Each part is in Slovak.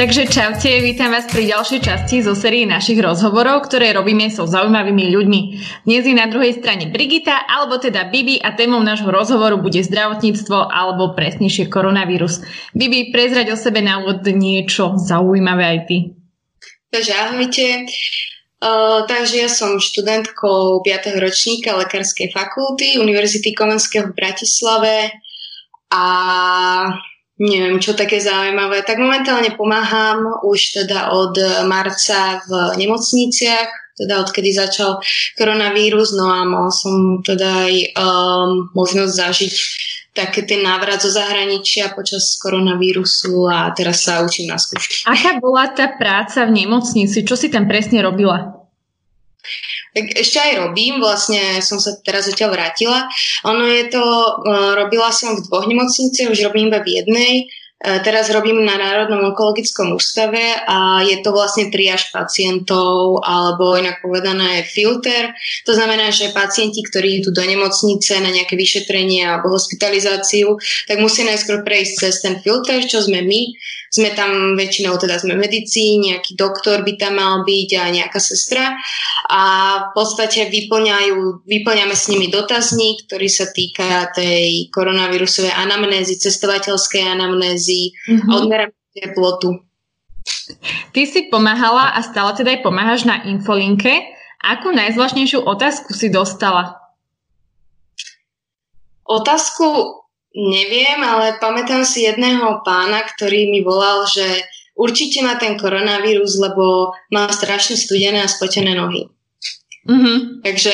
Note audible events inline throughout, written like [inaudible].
Takže čaute, vítam vás pri ďalšej časti zo série našich rozhovorov, ktoré robíme so zaujímavými ľuďmi. Dnes je na druhej strane Brigita, alebo teda Bibi a témou nášho rozhovoru bude zdravotníctvo alebo presnejšie koronavírus. Bibi, prezrať o sebe na úvod niečo zaujímavé aj ty. Takže ahojte. Uh, takže ja som študentkou 5. ročníka Lekárskej fakulty Univerzity Komenského v Bratislave a neviem, čo také zaujímavé. Tak momentálne pomáham už teda od marca v nemocniciach, teda odkedy začal koronavírus, no a mal som teda aj um, možnosť zažiť také ten návrat zo zahraničia počas koronavírusu a teraz sa učím na skúšky. Aká bola tá práca v nemocnici? Čo si tam presne robila? Tak ešte aj robím, vlastne som sa teraz zatiaľ vrátila. Ono je to, uh, robila som v dvoch nemocniciach, už robím iba v jednej. Uh, teraz robím na Národnom onkologickom ústave a je to vlastne triáž pacientov, alebo inak povedané filter. To znamená, že pacienti, ktorí idú do nemocnice na nejaké vyšetrenie alebo hospitalizáciu, tak musia najskôr prejsť cez ten filter, čo sme my sme tam väčšinou teda sme medici, nejaký doktor by tam mal byť a nejaká sestra a v podstate vyplňame s nimi dotazník, ktorý sa týka tej koronavírusovej anamnézy, cestovateľskej anamnézy mm-hmm. a odmeráme teplotu. Ty si pomáhala a stále teda aj pomáhaš na infolinke. Akú najzvláštnejšiu otázku si dostala? Otázku Neviem, ale pamätám si jedného pána, ktorý mi volal, že určite má ten koronavírus, lebo má strašne studené a spotené nohy. Mm-hmm. Takže...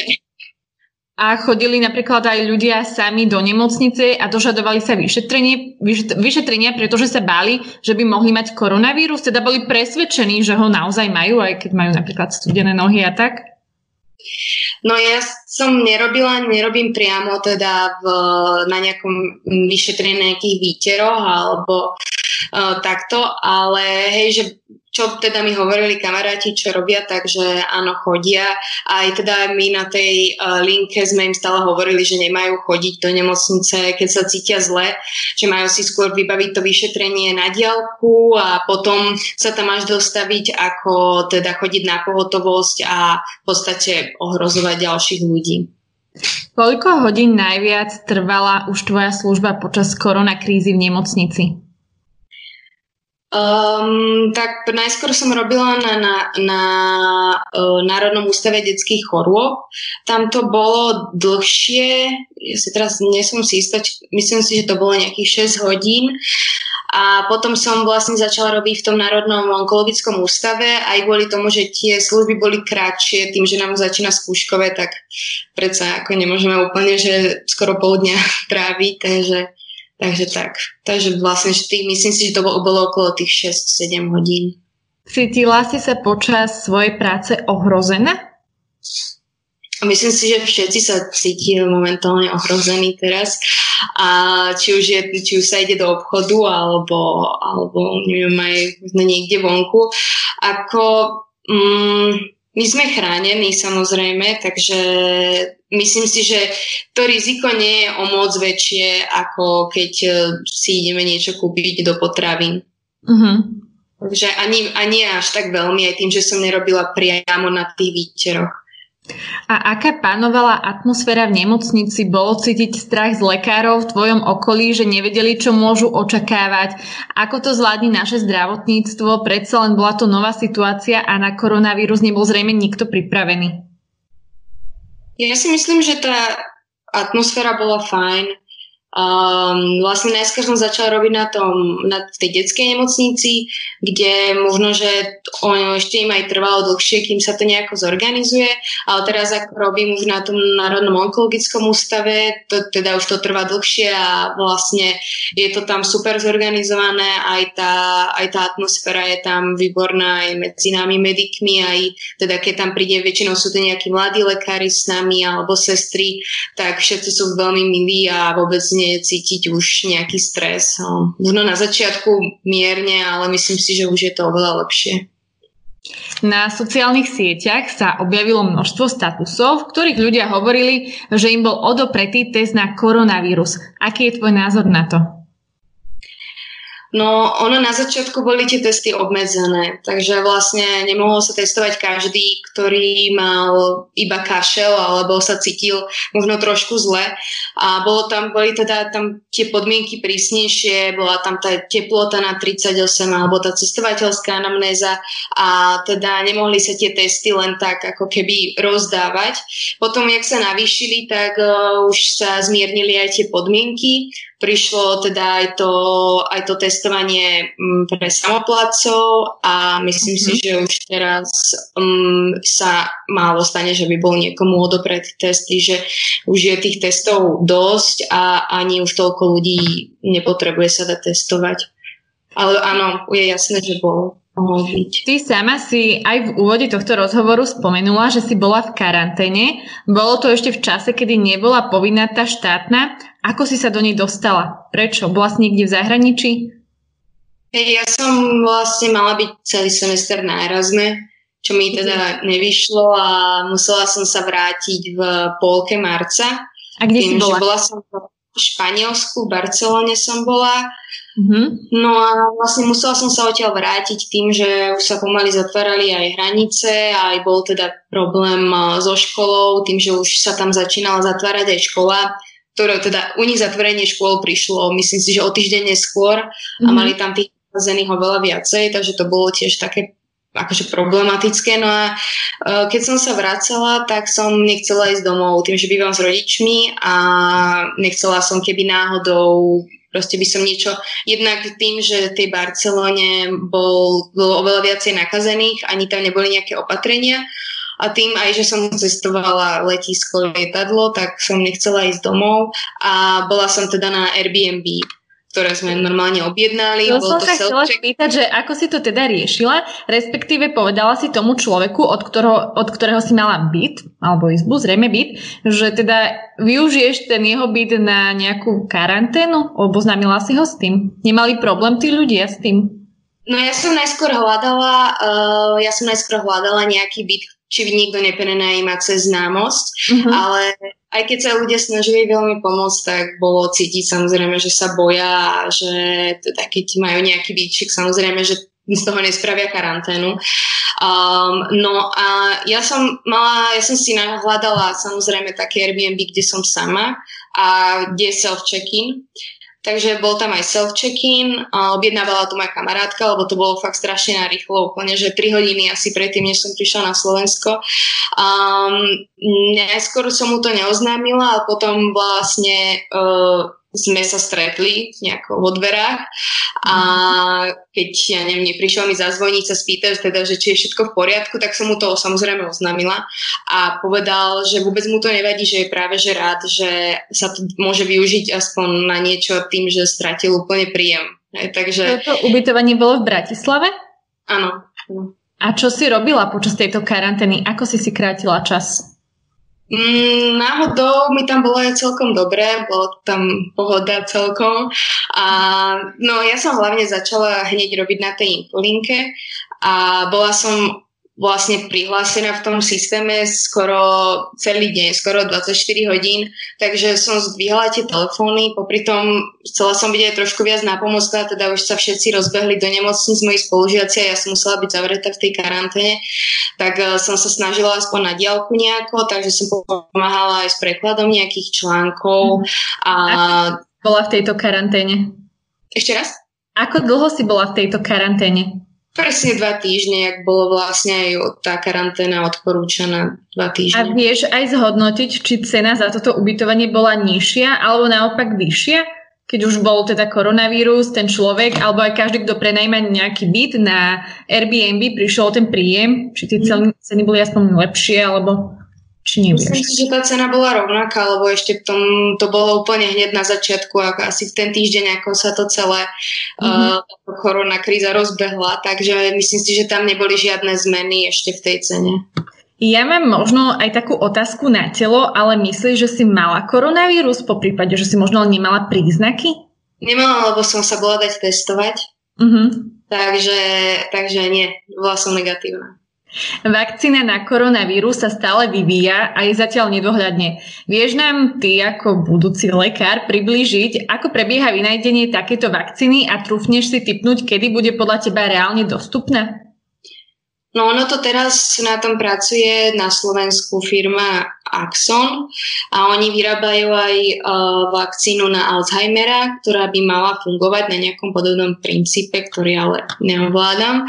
A chodili napríklad aj ľudia sami do nemocnice a dožadovali sa vyšetrenie, vyšetrenia, pretože sa báli, že by mohli mať koronavírus, teda boli presvedčení, že ho naozaj majú, aj keď majú napríklad studené nohy a tak? No ja som nerobila, nerobím priamo teda v, na nejakom vyšetrení nejakých výteroch alebo takto, ale hej, že čo teda mi hovorili kamaráti, čo robia, takže áno, chodia. Aj teda my na tej linke sme im stále hovorili, že nemajú chodiť do nemocnice, keď sa cítia zle, že majú si skôr vybaviť to vyšetrenie na diálku a potom sa tam až dostaviť, ako teda chodiť na pohotovosť a v podstate ohrozovať ďalších ľudí. Koľko hodín najviac trvala už tvoja služba počas koronakrízy v nemocnici? Um, tak najskôr som robila na, na, na uh, Národnom ústave detských chorôb. Tam to bolo dlhšie, ja si teraz nesom si istať, myslím si, že to bolo nejakých 6 hodín. A potom som vlastne začala robiť v tom Národnom onkologickom ústave aj kvôli tomu, že tie služby boli kratšie, tým, že nám začína skúškové, tak predsa ako nemôžeme úplne, že skoro pol dňa [laughs] tráviť, takže Takže tak. Takže vlastne tých, myslím si, že to bolo, bolo okolo tých 6-7 hodín. Cítila si sa počas svojej práce ohrozená? Myslím si, že všetci sa cíti momentálne ohrození teraz. A či už, je, či už sa ide do obchodu alebo, alebo neviem, aj niekde vonku. Ako, mm, my sme chránení samozrejme, takže myslím si, že to riziko nie je o moc väčšie, ako keď e, si ideme niečo kúpiť do potravín. Uh-huh. Takže ani, ani až tak veľmi, aj tým, že som nerobila priamo na tých výteroch. A aká panovala atmosféra v nemocnici? Bolo cítiť strach z lekárov v tvojom okolí, že nevedeli, čo môžu očakávať? Ako to zvládni naše zdravotníctvo? Predsa len bola to nová situácia a na koronavírus nebol zrejme nikto pripravený. Ja si myslím, že tá atmosféra bola fajn. Um, vlastne najskôr som začala robiť na, tom, na tej detskej nemocnici, kde možno, že ono ešte im aj trvalo dlhšie, kým sa to nejako zorganizuje, ale teraz ako robím už na tom Národnom onkologickom ústave, to, teda už to trvá dlhšie a vlastne je to tam super zorganizované, aj tá, aj tá atmosféra je tam výborná aj medzi nami medikmi, aj teda keď tam príde, väčšinou sú to nejakí mladí lekári s nami alebo sestry, tak všetci sú veľmi milí a vôbec nie je cítiť už nejaký stres. Možno na začiatku mierne, ale myslím si, že už je to oveľa lepšie. Na sociálnych sieťach sa objavilo množstvo statusov, v ktorých ľudia hovorili, že im bol odopretý test na koronavírus. Aký je tvoj názor na to? No, ono na začiatku boli tie testy obmedzené, takže vlastne nemohol sa testovať každý, ktorý mal iba kašel alebo sa cítil možno trošku zle. A bolo tam, boli teda tam tie podmienky prísnejšie, bola tam tá teplota na 38 alebo tá cestovateľská anamnéza a teda nemohli sa tie testy len tak ako keby rozdávať. Potom, jak sa navýšili, tak uh, už sa zmiernili aj tie podmienky prišlo teda aj to, aj to testovanie mm, pre samoplácov a myslím mm-hmm. si, že už teraz um, sa málo stane, že by bol niekomu odopretý testy, že už je tých testov dosť a ani už toľko ľudí nepotrebuje sa dať testovať. Ale áno, je jasné, že bol byť. Ty sama si aj v úvode tohto rozhovoru spomenula, že si bola v karanténe. Bolo to ešte v čase, kedy nebola povinná tá štátna. Ako si sa do nej dostala? Prečo? Bola si niekde v zahraničí? Ja som vlastne mala byť celý semester na Erasme, čo mi teda nevyšlo a musela som sa vrátiť v polke marca. A kde Tým, si bola? Bola som v Španielsku, v Barcelone som bola Mm-hmm. No a vlastne musela som sa odtiaľ vrátiť tým, že už sa pomaly zatvárali aj hranice a aj bol teda problém so školou, tým, že už sa tam začínala zatvárať aj škola, ktoré teda u nich zatvorenie škôl prišlo, myslím si, že o týždeň neskôr mm-hmm. a mhm. mali tam tých zených oveľa viacej, takže to bolo tiež také akože problematické. No a uh, keď som sa vracala, tak som nechcela ísť domov, tým, že bývam s rodičmi a nechcela som keby náhodou Proste by som niečo, jednak tým, že tej Barcelone bol, bolo oveľa viacej nakazených, ani tam neboli nejaké opatrenia a tým aj, že som cestovala letisko, lietadlo, tak som nechcela ísť domov a bola som teda na Airbnb ktoré sme normálne objednali. To som to sa chcela spýtať, že ako si to teda riešila, respektíve povedala si tomu človeku, od ktorého, od ktorého si mala byt, alebo izbu, zrejme byt, že teda využiješ ten jeho byt na nejakú karanténu? Oboznámila si ho s tým? Nemali problém tí ľudia s tým? No ja som najskôr hľadala, uh, ja som najskôr hľadala nejaký byt, či nikto neprenajíma cez známosť, uh-huh. ale aj keď sa ľudia snažili veľmi pomôcť, tak bolo cítiť samozrejme, že sa boja a že teda keď majú nejaký výčik, samozrejme, že z toho nespravia karanténu. Um, no a ja som mala, ja som si nahľadala samozrejme také Airbnb, kde som sama a kde je self-check-in. Takže bol tam aj self-check-in, objednávala to moja kamarátka, lebo to bolo fakt strašne narýchlo, úplne, že 3 hodiny asi predtým, než som prišla na Slovensko. Um, najskôr som mu to neoznámila, a potom vlastne uh, sme sa stretli nejako vo dverách a keď, ja neviem, neprišiel mi zazvoniť sa spýtať teda, že či je všetko v poriadku, tak som mu to samozrejme oznámila a povedal, že vôbec mu to nevadí, že je práve že rád, že sa to môže využiť aspoň na niečo tým, že stratil úplne príjem. Hej, takže... Toto ubytovanie bolo v Bratislave? Áno. A čo si robila počas tejto karantény? Ako si si krátila čas? Mm, náhodou mi tam bolo aj celkom dobré, bolo tam pohoda celkom. A, no ja som hlavne začala hneď robiť na tej infolinke a bola som vlastne prihlásená v tom systéme skoro celý deň, skoro 24 hodín, takže som zdvíhala tie telefóny, popri tom chcela som byť aj trošku viac napomocná, teda už sa všetci rozbehli do nemocnic, moji spolužiaci a ja som musela byť zavretá v tej karanténe, tak uh, som sa snažila aspoň na diálku nejako, takže som pomáhala aj s prekladom nejakých článkov a... bola v tejto karanténe? Ešte raz? Ako dlho si bola v tejto karanténe? Presne dva týždne, ak bolo vlastne aj tá karanténa odporúčaná dva týždne. A vieš aj zhodnotiť, či cena za toto ubytovanie bola nižšia alebo naopak vyššia? Keď už bol teda koronavírus, ten človek, alebo aj každý, kto prenajíma nejaký byt na Airbnb, prišiel ten príjem, či tie ceny boli aspoň lepšie, alebo či nevieš? Myslím si, že tá cena bola rovnaká, lebo ešte v tom, to bolo úplne hneď na začiatku, ako asi v ten týždeň, ako sa to celé mm-hmm. uh, korona kríza rozbehla, takže myslím si, že tam neboli žiadne zmeny ešte v tej cene. Ja mám možno aj takú otázku na telo, ale myslíš, že si mala koronavírus po prípade, že si možno nemala príznaky? Nemala, lebo som sa bola dať testovať. Mm-hmm. Takže, takže nie, bola som negatívna. Vakcína na koronavírus sa stále vyvíja a je zatiaľ nedohľadne. Vieš nám ty ako budúci lekár priblížiť, ako prebieha vynajdenie takéto vakcíny a trúfneš si typnúť, kedy bude podľa teba reálne dostupná? No ono to teraz na tom pracuje na Slovensku firma Axon a oni vyrábajú aj uh, vakcínu na Alzheimera, ktorá by mala fungovať na nejakom podobnom princípe, ktorý ale neovládam.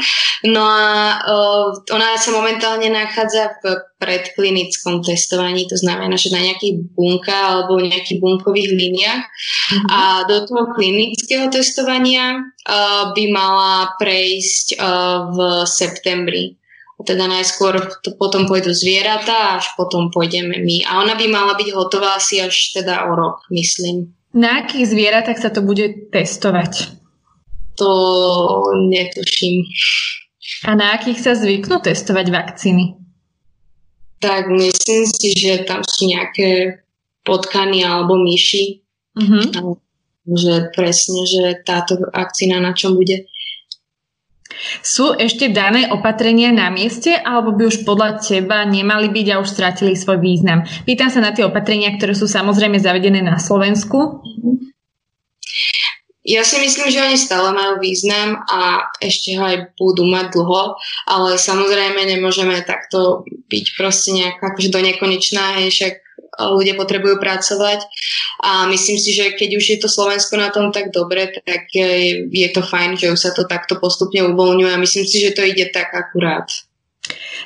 No a uh, ona sa momentálne nachádza v predklinickom testovaní, to znamená, že na nejakých bunka alebo nejakých bunkových líniách. Mm-hmm. A do toho klinického testovania uh, by mala prejsť uh, v septembri teda najskôr to potom pôjdu zvieratá, až potom pôjdeme my. A ona by mala byť hotová asi až teda o rok, myslím. Na akých zvieratách sa to bude testovať? To netuším. A na akých sa zvyknú testovať vakcíny? Tak myslím si, že tam sú nejaké potkany alebo myši. Uh-huh. Že presne, že táto vakcína na čom bude. Sú ešte dané opatrenia na mieste, alebo by už podľa teba nemali byť a už stratili svoj význam? Pýtam sa na tie opatrenia, ktoré sú samozrejme zavedené na Slovensku. Ja si myslím, že oni stále majú význam a ešte ho aj budú mať dlho, ale samozrejme nemôžeme takto byť proste nejak akože do nekonečná, hej, však ľudia potrebujú pracovať a myslím si, že keď už je to Slovensko na tom tak dobre, tak je to fajn, že už sa to takto postupne uvoľňuje a myslím si, že to ide tak akurát.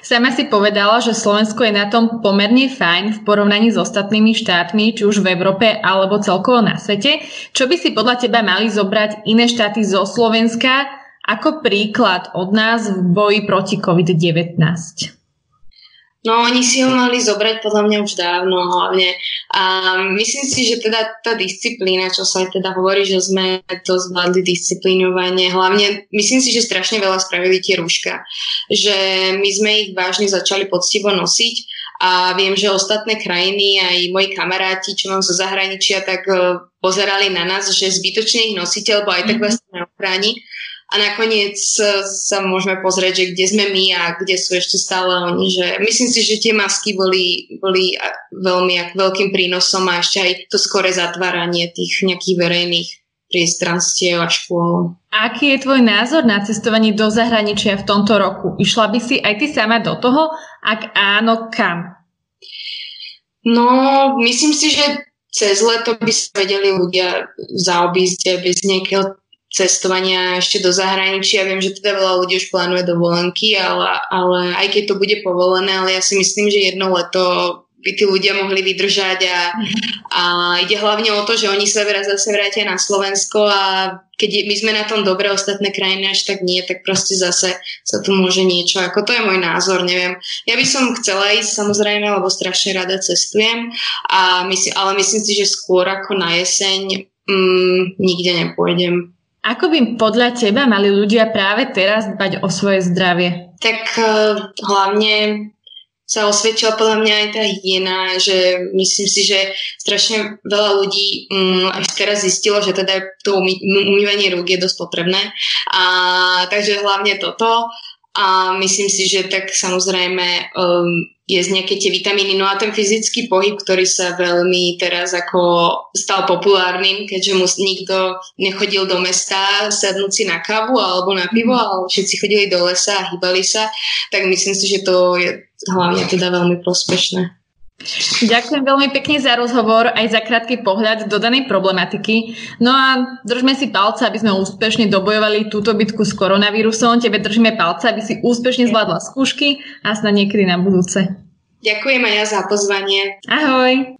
Sama si povedala, že Slovensko je na tom pomerne fajn v porovnaní s ostatnými štátmi, či už v Európe alebo celkovo na svete. Čo by si podľa teba mali zobrať iné štáty zo Slovenska ako príklad od nás v boji proti COVID-19? No oni si ho mali zobrať podľa mňa už dávno hlavne. A myslím si, že teda tá disciplína, čo sa aj teda hovorí, že sme to zvládli disciplínovanie, hlavne myslím si, že strašne veľa spravili tie rúška. Že my sme ich vážne začali poctivo nosiť a viem, že ostatné krajiny, aj moji kamaráti, čo mám zo zahraničia, tak eh, pozerali na nás, že zbytočne ich nosíte, lebo aj tak mhm. vás neochráni a nakoniec sa môžeme pozrieť, že kde sme my a kde sú ešte stále oni. Že myslím si, že tie masky boli, boli veľmi veľkým prínosom a ešte aj to skore zatváranie tých nejakých verejných priestranstiev a škôl. Aký je tvoj názor na cestovanie do zahraničia v tomto roku? Išla by si aj ty sama do toho? Ak áno, kam? No, myslím si, že cez leto by sa vedeli ľudia zaobísť bez nejakého cestovania ešte do zahraničia. Viem, že teda veľa ľudí už plánuje dovolenky, ale, ale aj keď to bude povolené, ale ja si myslím, že jedno leto by tí ľudia mohli vydržať a, a ide hlavne o to, že oni sa raz zase vrátia na Slovensko a keď my sme na tom dobre, ostatné krajiny až tak nie, tak proste zase sa tu môže niečo, ako to je môj názor, neviem. Ja by som chcela ísť samozrejme, lebo strašne rada cestujem, a mysl, ale myslím si, že skôr ako na jeseň mm, nikde nepôjdem. Ako by podľa teba mali ľudia práve teraz dbať o svoje zdravie? Tak uh, hlavne sa osvedčila podľa mňa aj tá hygiena, že myslím si, že strašne veľa ľudí um, až teraz zistilo, že teda to umy- umývanie rúk je dosť potrebné. A, takže hlavne toto. A myslím si, že tak samozrejme um, jesť nejaké tie vitamíny. No a ten fyzický pohyb, ktorý sa veľmi teraz ako stal populárnym, keďže mu nikto nechodil do mesta sadnúť si na kávu alebo na pivo, mhm. ale všetci chodili do lesa a hýbali sa, tak myslím si, že to je hlavne teda veľmi prospešné. Ďakujem veľmi pekne za rozhovor, aj za krátky pohľad do danej problematiky. No a držme si palce, aby sme úspešne dobojovali túto bitku s koronavírusom. Tebe držíme palce, aby si úspešne zvládla skúšky a snad niekedy na budúce. Ďakujem aj ja za pozvanie. Ahoj.